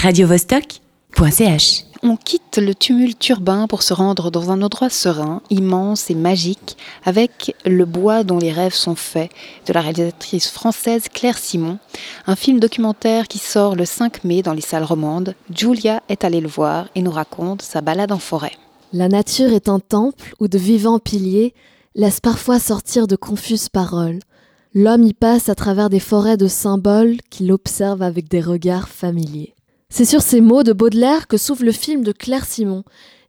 radiovostok.ch. On quitte le tumulte urbain pour se rendre dans un endroit serein, immense et magique, avec Le bois dont les rêves sont faits, de la réalisatrice française Claire Simon, un film documentaire qui sort le 5 mai dans les salles romandes. Julia est allée le voir et nous raconte sa balade en forêt. La nature est un temple où de vivants piliers laissent parfois sortir de confuses paroles. L'homme y passe à travers des forêts de symboles qu'il observe avec des regards familiers. C'est sur ces mots de Baudelaire que s'ouvre le film de Claire Simon,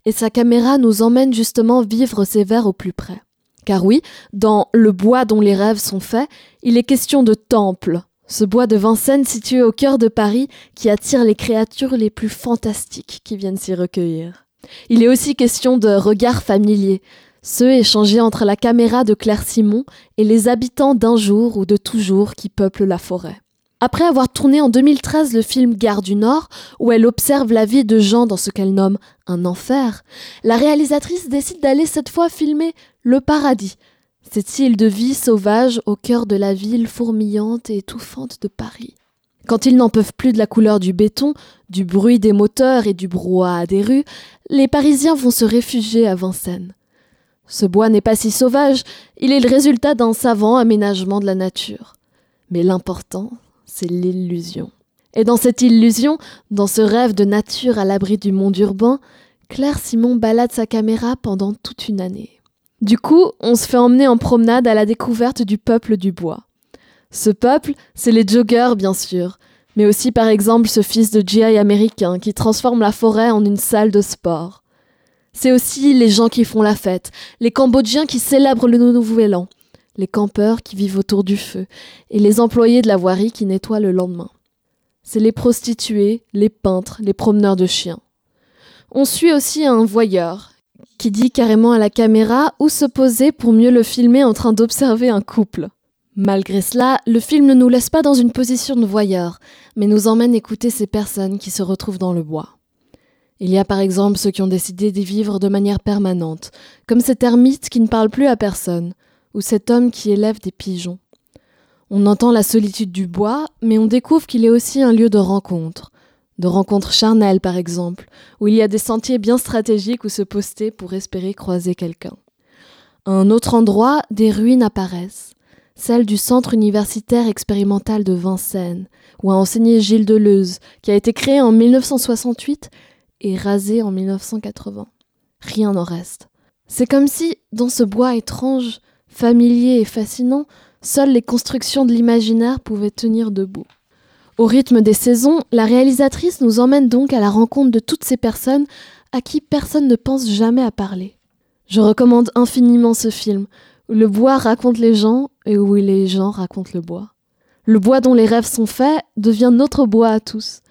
et sa caméra nous emmène justement vivre ces vers au plus près. Car oui, dans Le bois dont les rêves sont faits, il est question de temple, ce bois de Vincennes situé au cœur de Paris qui attire les créatures les plus fantastiques qui viennent s'y recueillir. Il est aussi question de regards familiers, ceux échangés entre la caméra de Claire Simon et les habitants d'un jour ou de toujours qui peuplent la forêt. Après avoir tourné en 2013 le film Gare du Nord, où elle observe la vie de gens dans ce qu'elle nomme un enfer, la réalisatrice décide d'aller cette fois filmer Le Paradis, cette île de vie sauvage au cœur de la ville fourmillante et étouffante de Paris. Quand ils n'en peuvent plus de la couleur du béton, du bruit des moteurs et du brouhaha des rues, les Parisiens vont se réfugier à Vincennes. Ce bois n'est pas si sauvage, il est le résultat d'un savant aménagement de la nature. Mais l'important, c'est l'illusion. Et dans cette illusion, dans ce rêve de nature à l'abri du monde urbain, Claire Simon balade sa caméra pendant toute une année. Du coup, on se fait emmener en promenade à la découverte du peuple du bois. Ce peuple, c'est les joggers, bien sûr, mais aussi par exemple ce fils de GI américain qui transforme la forêt en une salle de sport. C'est aussi les gens qui font la fête, les Cambodgiens qui célèbrent le Nouvel An, les campeurs qui vivent autour du feu, et les employés de la voirie qui nettoient le lendemain. C'est les prostituées, les peintres, les promeneurs de chiens. On suit aussi un voyeur, qui dit carrément à la caméra où se poser pour mieux le filmer en train d'observer un couple. Malgré cela, le film ne nous laisse pas dans une position de voyeur, mais nous emmène écouter ces personnes qui se retrouvent dans le bois. Il y a par exemple ceux qui ont décidé d'y vivre de manière permanente, comme cet ermite qui ne parle plus à personne, ou cet homme qui élève des pigeons. On entend la solitude du bois, mais on découvre qu'il est aussi un lieu de rencontre, de rencontres charnelles par exemple, où il y a des sentiers bien stratégiques où se poster pour espérer croiser quelqu'un. À un autre endroit, des ruines apparaissent, celles du Centre universitaire expérimental de Vincennes, où a enseigné Gilles Deleuze, qui a été créé en 1968 et rasé en 1980. Rien n'en reste. C'est comme si, dans ce bois étrange, familier et fascinant, seules les constructions de l'imaginaire pouvaient tenir debout. Au rythme des saisons, la réalisatrice nous emmène donc à la rencontre de toutes ces personnes à qui personne ne pense jamais à parler. Je recommande infiniment ce film, où le bois raconte les gens et où les gens racontent le bois. Le bois dont les rêves sont faits devient notre bois à tous,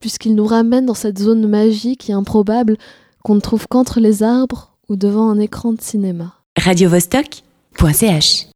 puisqu'il nous ramène dans cette zone magique et improbable qu'on ne trouve qu'entre les arbres ou devant un écran de cinéma. Radio Vostok.ch